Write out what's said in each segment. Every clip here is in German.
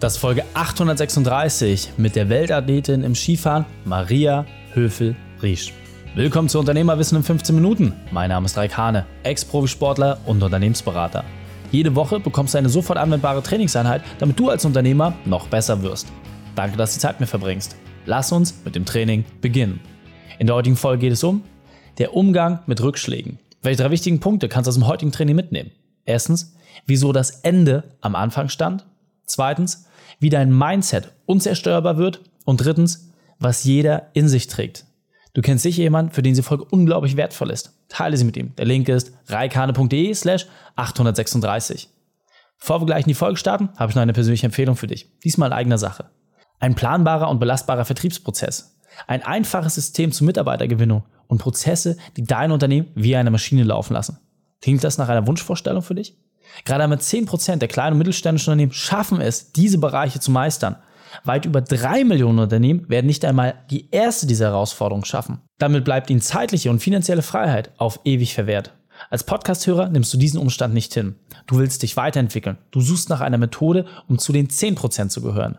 Das ist Folge 836 mit der Weltathletin im Skifahren Maria Höfel-Riesch. Willkommen zu Unternehmerwissen in 15 Minuten. Mein Name ist Raik Hane, Ex-Profisportler und Unternehmensberater. Jede Woche bekommst du eine sofort anwendbare Trainingseinheit, damit du als Unternehmer noch besser wirst. Danke, dass du Zeit mit mir verbringst. Lass uns mit dem Training beginnen. In der heutigen Folge geht es um der Umgang mit Rückschlägen. Welche drei wichtigen Punkte kannst du aus dem heutigen Training mitnehmen? Erstens, wieso das Ende am Anfang stand. Zweitens, wie dein Mindset unzerstörbar wird. Und drittens, was jeder in sich trägt. Du kennst sicher jemanden, für den diese Folge unglaublich wertvoll ist. Teile sie mit ihm. Der Link ist reikane.de slash 836. Bevor wir gleich in die Folge starten, habe ich noch eine persönliche Empfehlung für dich. Diesmal in eigener Sache. Ein planbarer und belastbarer Vertriebsprozess. Ein einfaches System zur Mitarbeitergewinnung und Prozesse, die dein Unternehmen wie eine Maschine laufen lassen. Klingt das nach einer Wunschvorstellung für dich? Gerade einmal 10% der kleinen und mittelständischen Unternehmen schaffen es, diese Bereiche zu meistern. Weit über drei Millionen Unternehmen werden nicht einmal die erste dieser Herausforderungen schaffen. Damit bleibt ihnen zeitliche und finanzielle Freiheit auf ewig verwehrt. Als Podcasthörer nimmst du diesen Umstand nicht hin. Du willst dich weiterentwickeln. Du suchst nach einer Methode, um zu den 10% zu gehören.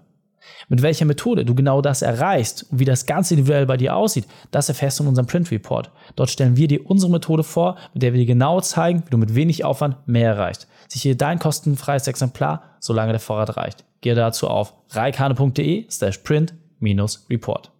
Mit welcher Methode du genau das erreichst und wie das ganz individuell bei dir aussieht, das erfährst du in unserem Print Report. Dort stellen wir dir unsere Methode vor, mit der wir dir genau zeigen, wie du mit wenig Aufwand mehr erreichst. Sichere dein kostenfreies Exemplar, solange der Vorrat reicht. Gehe dazu auf reikane.de slash print-report.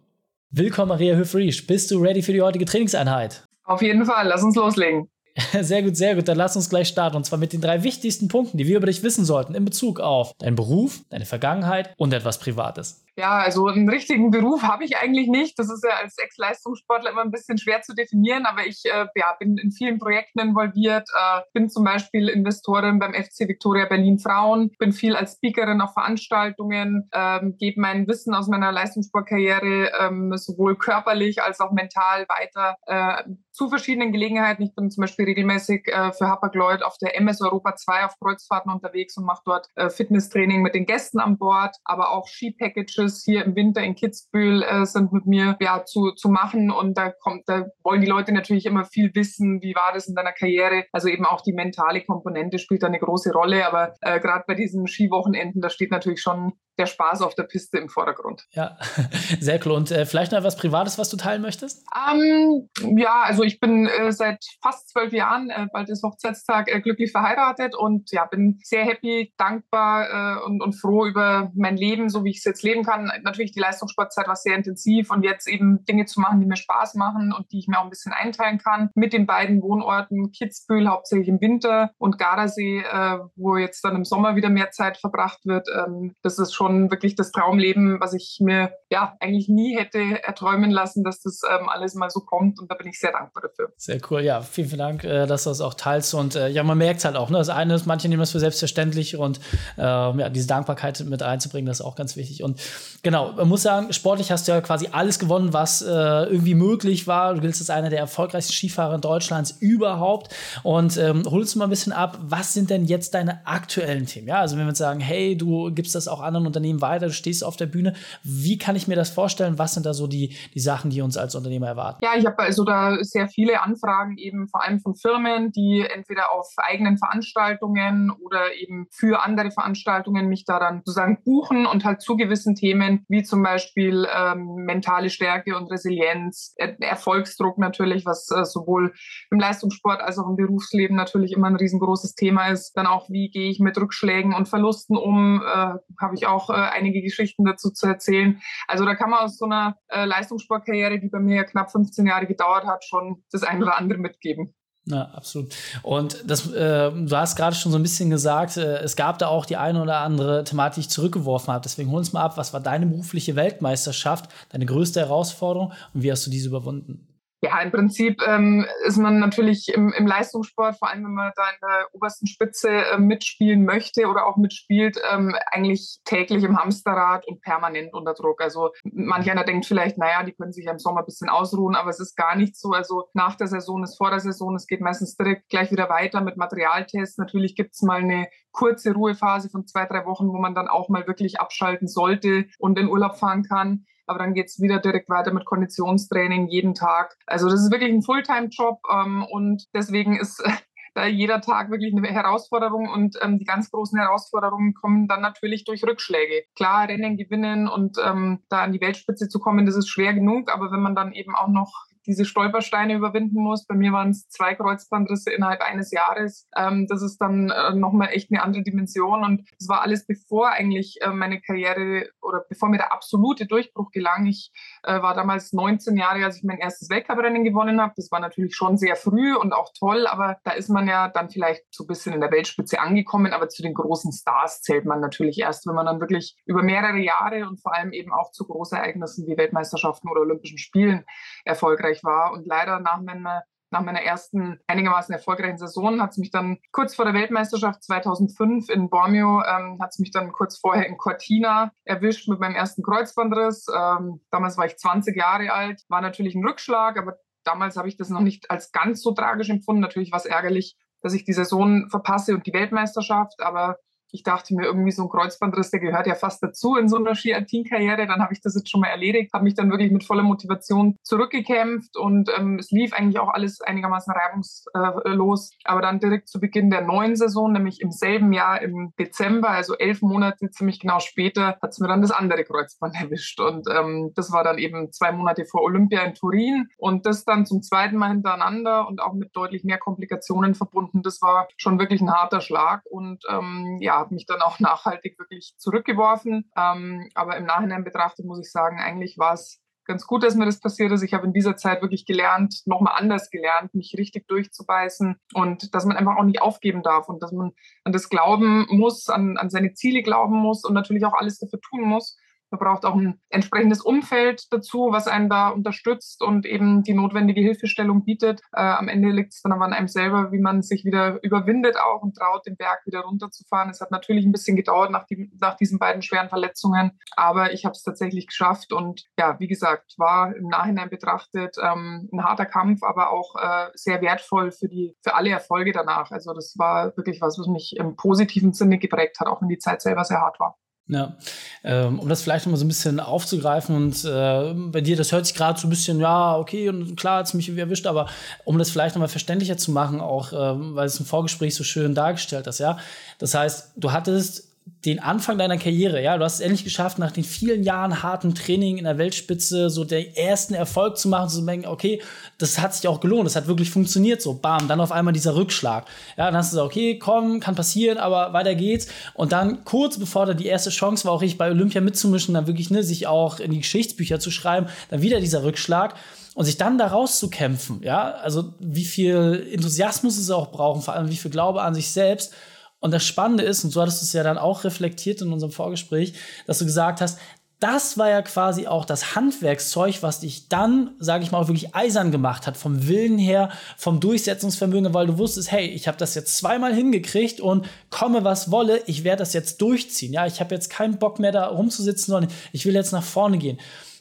Willkommen Maria Höfriesch. Bist du ready für die heutige Trainingseinheit? Auf jeden Fall, lass uns loslegen. Sehr gut, sehr gut. Dann lass uns gleich starten. Und zwar mit den drei wichtigsten Punkten, die wir über dich wissen sollten in Bezug auf deinen Beruf, deine Vergangenheit und etwas Privates. Ja, also einen richtigen Beruf habe ich eigentlich nicht. Das ist ja als Ex-Leistungssportler immer ein bisschen schwer zu definieren, aber ich äh, ja, bin in vielen Projekten involviert, äh, bin zum Beispiel Investorin beim FC Victoria Berlin Frauen, bin viel als Speakerin auf Veranstaltungen, ähm, gebe mein Wissen aus meiner Leistungssportkarriere ähm, sowohl körperlich als auch mental weiter äh, zu verschiedenen Gelegenheiten. Ich bin zum Beispiel regelmäßig äh, für Hapag-Lloyd auf der MS Europa 2 auf Kreuzfahrten unterwegs und mache dort äh, Fitnesstraining mit den Gästen an Bord, aber auch Ski-Packages hier im Winter in Kitzbühel äh, sind mit mir ja, zu, zu machen. Und da kommt, da wollen die Leute natürlich immer viel wissen, wie war das in deiner Karriere. Also eben auch die mentale Komponente spielt da eine große Rolle. Aber äh, gerade bei diesen Skiwochenenden, da steht natürlich schon der Spaß auf der Piste im Vordergrund. Ja, sehr cool. Und äh, vielleicht noch etwas Privates, was du teilen möchtest? Ähm, ja, also ich bin äh, seit fast zwölf Jahren, äh, bald ist Hochzeitstag, äh, glücklich verheiratet und ja, bin sehr happy, dankbar äh, und, und froh über mein Leben, so wie ich es jetzt leben kann. Natürlich die Leistungssportzeit war sehr intensiv und jetzt eben Dinge zu machen, die mir Spaß machen und die ich mir auch ein bisschen einteilen kann. Mit den beiden Wohnorten Kitzbühel hauptsächlich im Winter und Gardasee, äh, wo jetzt dann im Sommer wieder mehr Zeit verbracht wird. Ähm, das ist schon schon wirklich das Traumleben, was ich mir ja eigentlich nie hätte erträumen lassen, dass das ähm, alles mal so kommt. Und da bin ich sehr dankbar dafür. Sehr cool. Ja, vielen, vielen Dank, äh, dass du das auch teilst. Und äh, ja, man merkt halt auch, ne, das eine ist, manche nehmen das für selbstverständlich und äh, ja, diese Dankbarkeit mit reinzubringen, das ist auch ganz wichtig. Und genau, man muss sagen, sportlich hast du ja quasi alles gewonnen, was äh, irgendwie möglich war. Du bist einer der erfolgreichsten Skifahrer Deutschlands überhaupt. Und ähm, hol uns mal ein bisschen ab, was sind denn jetzt deine aktuellen Themen? Ja, also wenn wir uns sagen, hey, du gibst das auch anderen Unternehmen Unternehmen weiter, du stehst auf der Bühne. Wie kann ich mir das vorstellen? Was sind da so die, die Sachen, die uns als Unternehmer erwarten? Ja, ich habe also da sehr viele Anfragen eben vor allem von Firmen, die entweder auf eigenen Veranstaltungen oder eben für andere Veranstaltungen mich da dann sozusagen buchen und halt zu gewissen Themen wie zum Beispiel ähm, mentale Stärke und Resilienz, er Erfolgsdruck natürlich, was äh, sowohl im Leistungssport als auch im Berufsleben natürlich immer ein riesengroßes Thema ist. Dann auch, wie gehe ich mit Rückschlägen und Verlusten um, äh, habe ich auch äh, einige Geschichten dazu zu erzählen. Also da kann man aus so einer äh, Leistungssportkarriere, die bei mir ja knapp 15 Jahre gedauert hat, schon das ein oder andere mitgeben. Ja, absolut. Und das, äh, du hast gerade schon so ein bisschen gesagt, äh, es gab da auch die eine oder andere Thematik, die ich zurückgeworfen habe. Deswegen hol uns mal ab, was war deine berufliche Weltmeisterschaft, deine größte Herausforderung und wie hast du diese überwunden? Ja, im Prinzip ähm, ist man natürlich im, im, Leistungssport, vor allem wenn man da in der obersten Spitze äh, mitspielen möchte oder auch mitspielt, ähm, eigentlich täglich im Hamsterrad und permanent unter Druck. Also manch einer denkt vielleicht, naja, die können sich ja im Sommer ein bisschen ausruhen, aber es ist gar nicht so. Also nach der Saison ist vor der Saison, es geht meistens direkt gleich wieder weiter mit Materialtests. Natürlich gibt es mal eine kurze Ruhephase von zwei, drei Wochen, wo man dann auch mal wirklich abschalten sollte und in Urlaub fahren kann aber dann geht es wieder direkt weiter mit Konditionstraining jeden Tag. Also das ist wirklich ein Fulltime-Job ähm, und deswegen ist da jeder Tag wirklich eine Herausforderung und ähm, die ganz großen Herausforderungen kommen dann natürlich durch Rückschläge. Klar, Rennen gewinnen und ähm, da an die Weltspitze zu kommen, das ist schwer genug, aber wenn man dann eben auch noch diese Stolpersteine überwinden muss. Bei mir waren es zwei Kreuzbandrisse innerhalb eines Jahres. Ähm, das ist dann äh, nochmal echt eine andere Dimension. Und das war alles bevor eigentlich äh, meine Karriere oder bevor mir der absolute Durchbruch gelang. Ich äh, war damals 19 Jahre, als ich mein erstes Weltcuprennen gewonnen habe. Das war natürlich schon sehr früh und auch toll, aber da ist man ja dann vielleicht so ein bisschen in der Weltspitze angekommen. Aber zu den großen Stars zählt man natürlich erst, wenn man dann wirklich über mehrere Jahre und vor allem eben auch zu Großereignissen wie Weltmeisterschaften oder Olympischen Spielen erfolgreich erfolgreich war. Und leider nach meiner, nach meiner ersten einigermaßen erfolgreichen Saison hat es mich dann kurz vor der Weltmeisterschaft 2005 in Bormio, ähm, hat es mich dann kurz vorher in Cortina erwischt mit meinem ersten Kreuzbandriss. Ähm, damals war ich 20 Jahre alt, war natürlich ein Rückschlag, aber damals habe ich das noch nicht als ganz so tragisch empfunden. Natürlich war es ärgerlich, dass ich die Saison verpasse und die Weltmeisterschaft, aber ich dachte mir irgendwie so ein Kreuzbandriss, der gehört ja fast dazu in so einer Ski-Alpin-Karriere. Dann habe ich das jetzt schon mal erledigt, habe mich dann wirklich mit voller Motivation zurückgekämpft und ähm, es lief eigentlich auch alles einigermaßen reibungslos. Aber dann direkt zu Beginn der neuen Saison, nämlich im selben Jahr im Dezember, also elf Monate ziemlich genau später, hat es mir dann das andere Kreuzband erwischt. Und ähm, das war dann eben zwei Monate vor Olympia in Turin und das dann zum zweiten Mal hintereinander und auch mit deutlich mehr Komplikationen verbunden. Das war schon wirklich ein harter Schlag und ähm, ja, habe mich dann auch nachhaltig wirklich zurückgeworfen. Ähm, aber im Nachhinein betrachtet muss ich sagen, eigentlich war es ganz gut, dass mir das passiert ist. Ich habe in dieser Zeit wirklich gelernt, nochmal anders gelernt, mich richtig durchzubeißen und dass man einfach auch nicht aufgeben darf und dass man an das glauben muss, an, an seine Ziele glauben muss und natürlich auch alles dafür tun muss, man braucht auch ein entsprechendes Umfeld dazu, was einen da unterstützt und eben die notwendige Hilfestellung bietet. Äh, am Ende liegt es dann aber an einem selber, wie man sich wieder überwindet auch und traut, den Berg wieder runterzufahren. Es hat natürlich ein bisschen gedauert nach, die, nach diesen beiden schweren Verletzungen, aber ich habe es tatsächlich geschafft und ja, wie gesagt, war im Nachhinein betrachtet ähm, ein harter Kampf, aber auch äh, sehr wertvoll für die für alle Erfolge danach. Also das war wirklich was, was mich im positiven Sinne geprägt hat, auch wenn die Zeit selber sehr hart war. Ja, ähm, um das vielleicht noch mal so ein bisschen aufzugreifen und äh, bei dir, das hört sich gerade so ein bisschen, ja, okay, und klar hat es mich erwischt, aber um das vielleicht noch mal verständlicher zu machen, auch äh, weil es im Vorgespräch so schön dargestellt hast, ja. Das heißt, du hattest den Anfang deiner Karriere, ja, du hast es endlich geschafft, nach den vielen Jahren hartem Training in der Weltspitze so den ersten Erfolg zu machen, zu denken, okay, das hat sich auch gelohnt, das hat wirklich funktioniert, so, bam, dann auf einmal dieser Rückschlag. Ja, dann hast du gesagt, okay, komm, kann passieren, aber weiter geht's. Und dann kurz bevor da die erste Chance war, auch ich bei Olympia mitzumischen, dann wirklich, ne, sich auch in die Geschichtsbücher zu schreiben, dann wieder dieser Rückschlag und sich dann da rauszukämpfen, ja, also wie viel Enthusiasmus es auch brauchen, vor allem wie viel Glaube an sich selbst und das Spannende ist, und so hattest du es ja dann auch reflektiert in unserem Vorgespräch, dass du gesagt hast, das war ja quasi auch das Handwerkszeug, was dich dann, sage ich mal, auch wirklich eisern gemacht hat, vom Willen her, vom Durchsetzungsvermögen, weil du wusstest, hey, ich habe das jetzt zweimal hingekriegt und komme was wolle, ich werde das jetzt durchziehen. Ja, ich habe jetzt keinen Bock mehr da rumzusitzen, sondern ich will jetzt nach vorne gehen.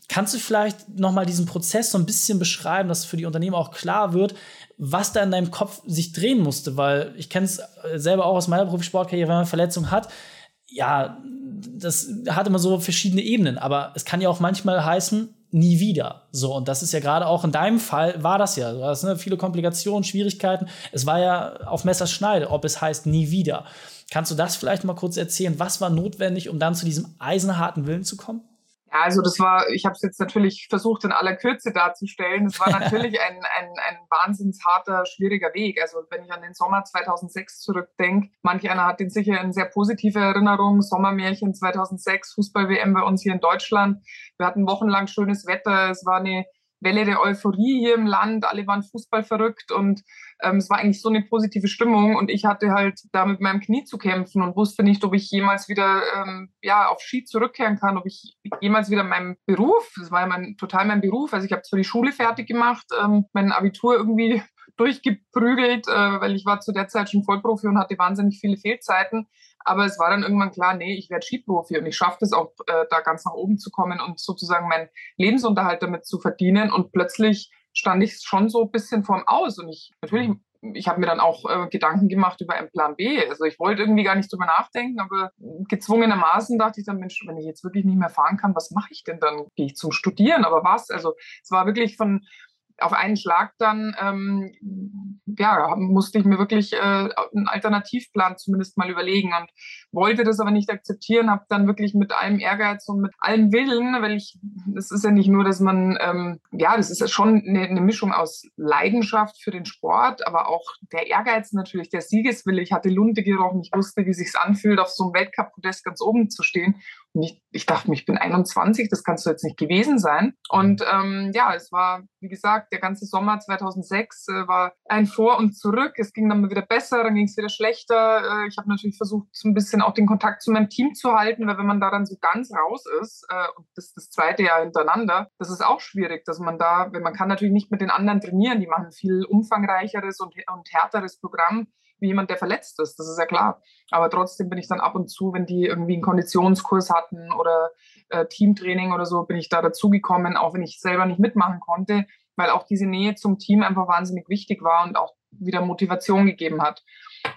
Kannst du vielleicht noch mal diesen Prozess so ein bisschen beschreiben, dass für die Unternehmen auch klar wird, was da in deinem Kopf sich drehen musste, weil ich kenne es selber auch aus meiner Profisportkarriere, wenn man eine Verletzung hat, ja, das hat immer so verschiedene Ebenen, aber es kann ja auch manchmal heißen, nie wieder. So, und das ist ja gerade auch in deinem Fall war das ja. Du hast ne, viele Komplikationen, Schwierigkeiten. Es war ja auf Messerschneide, ob es heißt nie wieder. Kannst du das vielleicht mal kurz erzählen? Was war notwendig, um dann zu diesem eisenharten Willen zu kommen? Ja, also das war, ich habe es jetzt natürlich versucht in aller Kürze darzustellen. Es war natürlich ein, ein, ein wahnsinns harter, schwieriger Weg. Also wenn ich an den Sommer 2006 zurückdenke, manch einer hat den sicher in sehr positive Erinnerung. Sommermärchen 2006, Fußball-WM bei uns hier in Deutschland. Wir hatten wochenlang schönes Wetter. Es war eine Welle der Euphorie hier im Land. Alle waren Fußball verrückt und ähm, es war eigentlich so eine positive Stimmung. Und ich hatte halt da mit meinem Knie zu kämpfen und wusste nicht, ob ich jemals wieder ähm, ja, auf Ski zurückkehren kann, ob ich jemals wieder meinem Beruf, das war ja mein, total mein Beruf, also ich habe zwar die Schule fertig gemacht, ähm, mein Abitur irgendwie durchgeprügelt, äh, weil ich war zu der Zeit schon Vollprofi und hatte wahnsinnig viele Fehlzeiten. Aber es war dann irgendwann klar, nee, ich werde Skiprofi und ich schaffe es auch, äh, da ganz nach oben zu kommen und sozusagen meinen Lebensunterhalt damit zu verdienen. Und plötzlich stand ich schon so ein bisschen vorm Aus. Und ich, natürlich, ich habe mir dann auch äh, Gedanken gemacht über einen Plan B. Also ich wollte irgendwie gar nicht drüber nachdenken, aber gezwungenermaßen dachte ich dann, Mensch, wenn ich jetzt wirklich nicht mehr fahren kann, was mache ich denn dann? Gehe ich zum Studieren? Aber was? Also es war wirklich von auf einen Schlag dann ähm, ja, musste ich mir wirklich äh, einen Alternativplan zumindest mal überlegen und wollte das aber nicht akzeptieren, habe dann wirklich mit allem Ehrgeiz und mit allem Willen, weil ich, das ist ja nicht nur, dass man, ähm, ja, das ist ja schon eine, eine Mischung aus Leidenschaft für den Sport, aber auch der Ehrgeiz natürlich, der Siegeswille. Ich hatte Lunte gerochen, ich wusste, wie sich's anfühlt, auf so einem Weltcup-Podest ganz oben zu stehen. Und ich, dachte mir, ich bin 21, das kannst du jetzt nicht gewesen sein. Und ähm, ja, es war, wie gesagt, der ganze Sommer 2006 äh, war ein Vor und Zurück. Es ging dann mal wieder besser, dann ging es wieder schlechter. Äh, ich habe natürlich versucht, so ein bisschen auch den Kontakt zu meinem Team zu halten, weil wenn man da dann so ganz raus ist, äh, und das das zweite Jahr hintereinander, das ist auch schwierig, dass man da, wenn man kann natürlich nicht mit den anderen trainieren, die machen viel umfangreicheres und, und härteres Programm wie jemand, der verletzt ist, das ist ja klar. Aber trotzdem bin ich dann ab und zu, wenn die irgendwie einen Konditionskurs hatten oder äh, Teamtraining oder so, bin ich da dazugekommen, auch wenn ich selber nicht mitmachen konnte, weil auch diese Nähe zum Team einfach wahnsinnig wichtig war und auch wieder Motivation gegeben hat.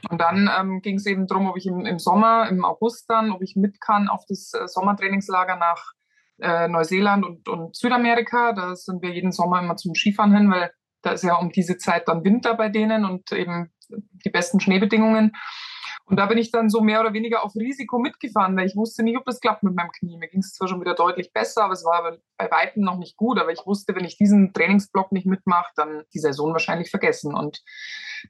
Und dann ähm, ging es eben darum, ob ich im, im, Sommer, im August dann, ob ich mit kann auf das äh, Sommertrainingslager nach äh, Neuseeland und, und Südamerika. Da sind wir jeden Sommer immer zum Skifahren hin, weil da ist ja um diese Zeit dann Winter bei denen und eben die besten Schneebedingungen. Und da bin ich dann so mehr oder weniger auf Risiko mitgefahren, weil ich wusste nicht, ob das klappt mit meinem Knie. Mir ging es zwar schon wieder deutlich besser, aber es war bei Weitem noch nicht gut. Aber ich wusste, wenn ich diesen Trainingsblock nicht mitmache, dann die Saison wahrscheinlich vergessen. Und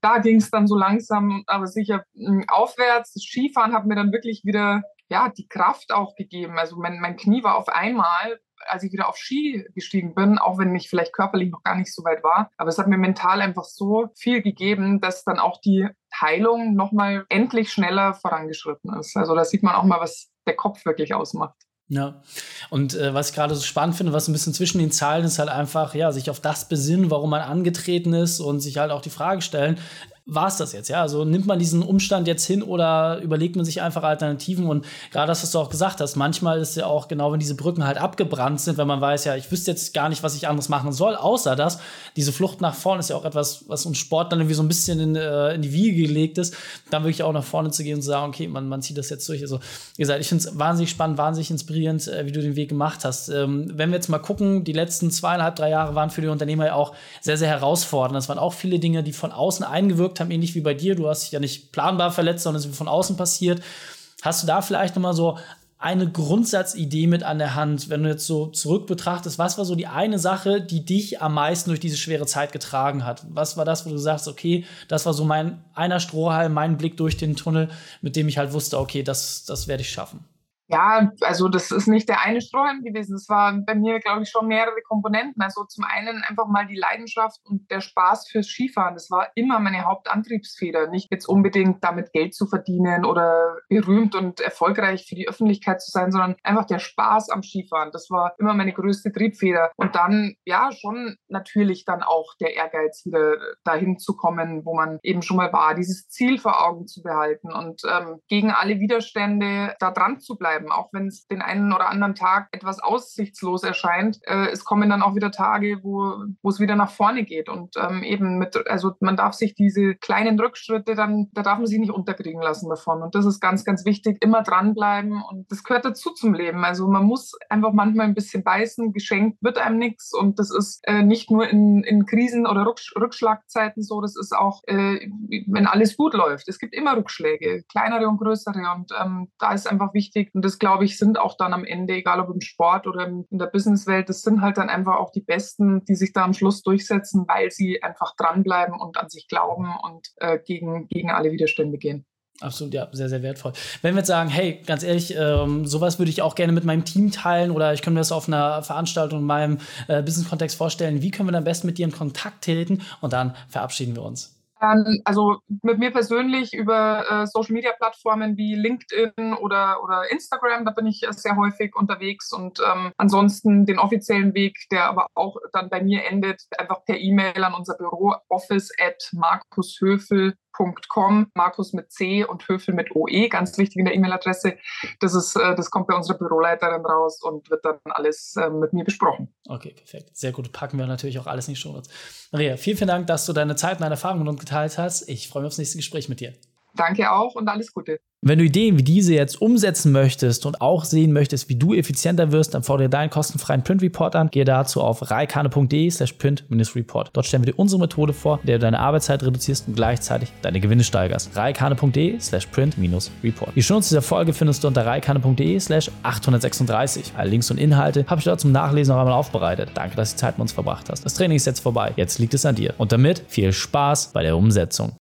da ging es dann so langsam, aber sicher hm, aufwärts. Das Skifahren hat mir dann wirklich wieder ja, die Kraft auch gegeben. Also mein, mein Knie war auf einmal als ich wieder auf Ski gestiegen bin, auch wenn ich vielleicht körperlich noch gar nicht so weit war. Aber es hat mir mental einfach so viel gegeben, dass dann auch die Heilung nochmal endlich schneller vorangeschritten ist. Also da sieht man auch mal, was der Kopf wirklich ausmacht. Ja, und äh, was ich gerade so spannend finde, was ein bisschen zwischen den Zeilen ist, halt einfach, ja, sich auf das besinnen, warum man angetreten ist und sich halt auch die Frage stellen, war es das jetzt, ja? Also nimmt man diesen Umstand jetzt hin oder überlegt man sich einfach Alternativen? Und gerade das, was du auch gesagt hast, manchmal ist ja auch genau, wenn diese Brücken halt abgebrannt sind, wenn man weiß, ja, ich wüsste jetzt gar nicht, was ich anderes machen soll, außer das. Diese Flucht nach vorne ist ja auch etwas, was uns Sport dann irgendwie so ein bisschen in, äh, in die Wiege gelegt ist, dann wirklich auch nach vorne zu gehen und zu sagen, okay, man, man zieht das jetzt durch. Also, wie gesagt, ich finde es wahnsinnig spannend, wahnsinnig inspirierend, äh, wie du den Weg gemacht hast. Ähm, wenn wir jetzt mal gucken, die letzten zweieinhalb, drei Jahre waren für die Unternehmer ja auch sehr, sehr herausfordernd. Es waren auch viele Dinge, die von außen eingewirkt gewirkt haben, ähnlich wie bei dir. Du hast dich ja nicht planbar verletzt, sondern es ist von außen passiert. Hast du da vielleicht nochmal so eine Grundsatzidee mit an der Hand, wenn du jetzt so zurück betrachtest, was war so die eine Sache, die dich am meisten durch diese schwere Zeit getragen hat? Was war das, wo du sagst, okay, das war so mein einer Strohhalm, mein Blick durch den Tunnel, mit dem ich halt wusste, okay, das, das werde ich schaffen? Ja, also das ist nicht der eine Strohhalm gewesen. Es waren bei mir, glaube ich, schon mehrere Komponenten. Also zum einen einfach mal die Leidenschaft und der Spaß fürs Skifahren. Das war immer meine Hauptantriebsfeder. Nicht jetzt unbedingt damit Geld zu verdienen oder berühmt und erfolgreich für die Öffentlichkeit zu sein, sondern einfach der Spaß am Skifahren. Das war immer meine größte Triebfeder. Und dann, ja, schon natürlich dann auch der Ehrgeiz, wieder dahin zu kommen, wo man eben schon mal war, dieses Ziel vor Augen zu behalten und ähm, gegen alle Widerstände da dran zu bleiben bleiben, auch wenn es den einen oder anderen Tag etwas aussichtslos erscheint. Äh, es kommen dann auch wieder Tage, wo, es wieder nach vorne geht. Und ähm, eben mit, also man darf sich diese kleinen Rückschritte dann, da darf man sich nicht unterkriegen lassen davon. Und das ist ganz, ganz wichtig, immer dranbleiben. Und das gehört dazu zum Leben. Also man muss einfach manchmal ein bisschen beißen, geschenkt wird einem nichts. Und das ist äh, nicht nur in, in Krisen oder Rücksch Rückschlagzeiten so, das ist auch, äh, wenn alles gut läuft. Es gibt immer Rückschläge, kleinere und größere. Und ähm, da ist einfach wichtig, und das, glaube ich, sind auch dann am Ende, egal ob im Sport oder in der Businesswelt, das sind halt dann einfach auch die Besten, die sich da am Schluss durchsetzen, weil sie einfach dranbleiben und an sich glauben und äh, gegen, gegen alle Widerstände gehen. Absolut, ja, sehr, sehr wertvoll. Wenn wir jetzt sagen, hey, ganz ehrlich, ähm, sowas würde ich auch gerne mit meinem Team teilen oder ich könnte mir das auf einer Veranstaltung in meinem äh, Business-Kontext vorstellen, wie können wir dann am besten mit dir in Kontakt treten und dann verabschieden wir uns. Ähm, also mit mir persönlich über äh, Social Media Plattformen wie LinkedIn oder, oder Instagram, da bin ich sehr häufig unterwegs und ähm, ansonsten den offiziellen Weg, der aber auch dann bei mir endet, einfach per E-Mail an unser Büro office at markushöfel markus.com, Markus mit C und Höfel mit OE, ganz wichtig in der E-Mail-Adresse. Das, ist, äh, das kommt bei unserer Büroleiterin raus und wird dann alles äh, mit mir besprochen. Okay, perfekt. Sehr gut. Packen wir natürlich auch alles in die Show Maria, vielen, vielen Dank, dass du deine Zeit und deine Erfahrungen mit uns geteilt hast. Ich freue mich aufs nächste Gespräch mit dir. Danke auch und alles Gute. Wenn du Ideen wie diese jetzt umsetzen möchtest und auch sehen möchtest, wie du effizienter wirst, dann fordere deinen kostenfreien Print Report an. Gehe dazu auf reikane.de slash print-report. Dort stellen wir dir unsere Methode vor, in der du deine Arbeitszeit reduzierst und gleichzeitig deine Gewinne steigerst. reikane.de slash print-report. Die Schnurz dieser Folge findest du unter reikane.de slash 836. Alle Links und Inhalte habe ich dort zum Nachlesen noch einmal aufbereitet. Danke, dass du Zeit mit uns verbracht hast. Das Training ist jetzt vorbei. Jetzt liegt es an dir. Und damit viel Spaß bei der Umsetzung.